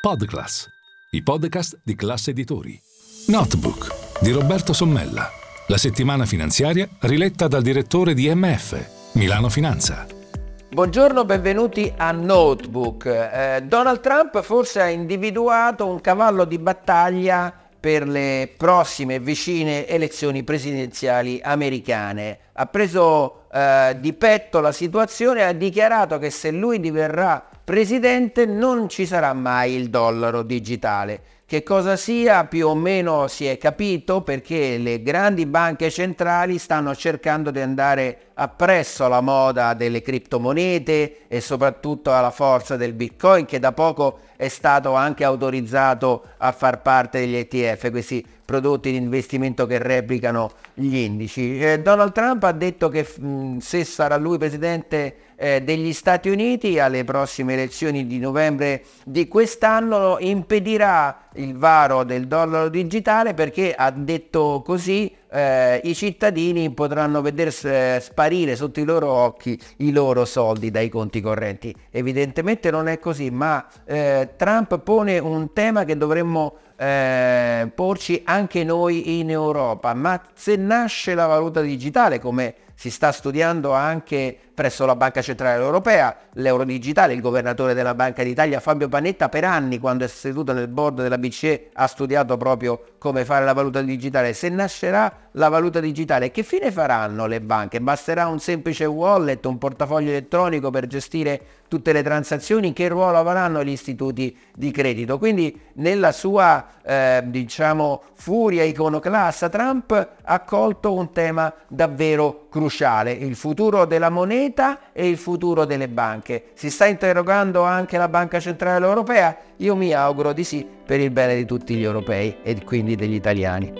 Podclass, i podcast di classe editori. Notebook di Roberto Sommella. La settimana finanziaria riletta dal direttore di MF, Milano Finanza. Buongiorno, benvenuti a Notebook. Eh, Donald Trump forse ha individuato un cavallo di battaglia per le prossime vicine elezioni presidenziali americane. Ha preso eh, di petto la situazione ha dichiarato che se lui diverrà presidente non ci sarà mai il dollaro digitale. Che cosa sia più o meno si è capito perché le grandi banche centrali stanno cercando di andare appresso alla moda delle criptomonete e soprattutto alla forza del bitcoin che da poco è stato anche autorizzato a far parte degli ETF, questi prodotti di investimento che replicano gli indici. Eh, Donald Trump ha detto che mh, se sarà lui presidente eh, degli Stati Uniti alle prossime elezioni di novembre di quest'anno impedirà il varo del dollaro digitale perché ha detto così eh, i cittadini potranno vedere sparire sotto i loro occhi i loro soldi dai conti correnti. Evidentemente non è così, ma eh, Trump pone un tema che dovremmo eh, porci anche noi in Europa. Ma se nasce la valuta digitale, come si sta studiando anche presso la Banca Centrale Europea, l'euro digitale, il governatore della Banca d'Italia Fabio Panetta per anni quando è seduto nel board della BCE ha studiato proprio come fare la valuta digitale. Se nascerà la valuta digitale, che fine faranno le banche? Basterà un semplice wallet, un portafoglio elettronico per gestire tutte le transazioni? Che ruolo avranno gli istituti di credito? Quindi nella sua eh, diciamo furia iconoclassa Trump ha colto un tema davvero cruciale, il futuro della moneta moneta e il futuro delle banche. Si sta interrogando anche la Banca Centrale Europea? Io mi auguro di sì per il bene di tutti gli europei e quindi degli italiani.